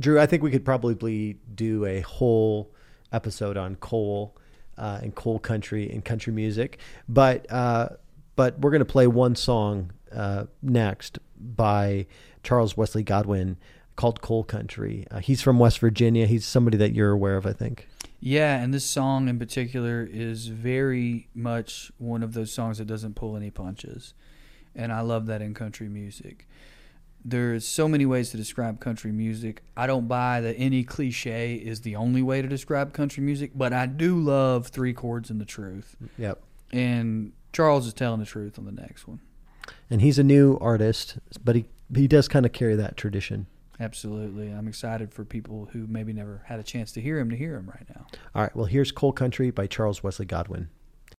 Drew, I think we could probably do a whole episode on coal uh, and coal country and country music, but uh, but we're going to play one song uh, next by Charles Wesley Godwin called Coal Country. Uh, he's from West Virginia. He's somebody that you're aware of, I think. Yeah, and this song in particular is very much one of those songs that doesn't pull any punches. And I love that in country music. There's so many ways to describe country music. I don't buy that any cliche is the only way to describe country music, but I do love three chords and the truth. Yep. And Charles is telling the truth on the next one. And he's a new artist, but he he does kind of carry that tradition. Absolutely. I'm excited for people who maybe never had a chance to hear him to hear him right now. All right. Well, here's Coal Country by Charles Wesley Godwin.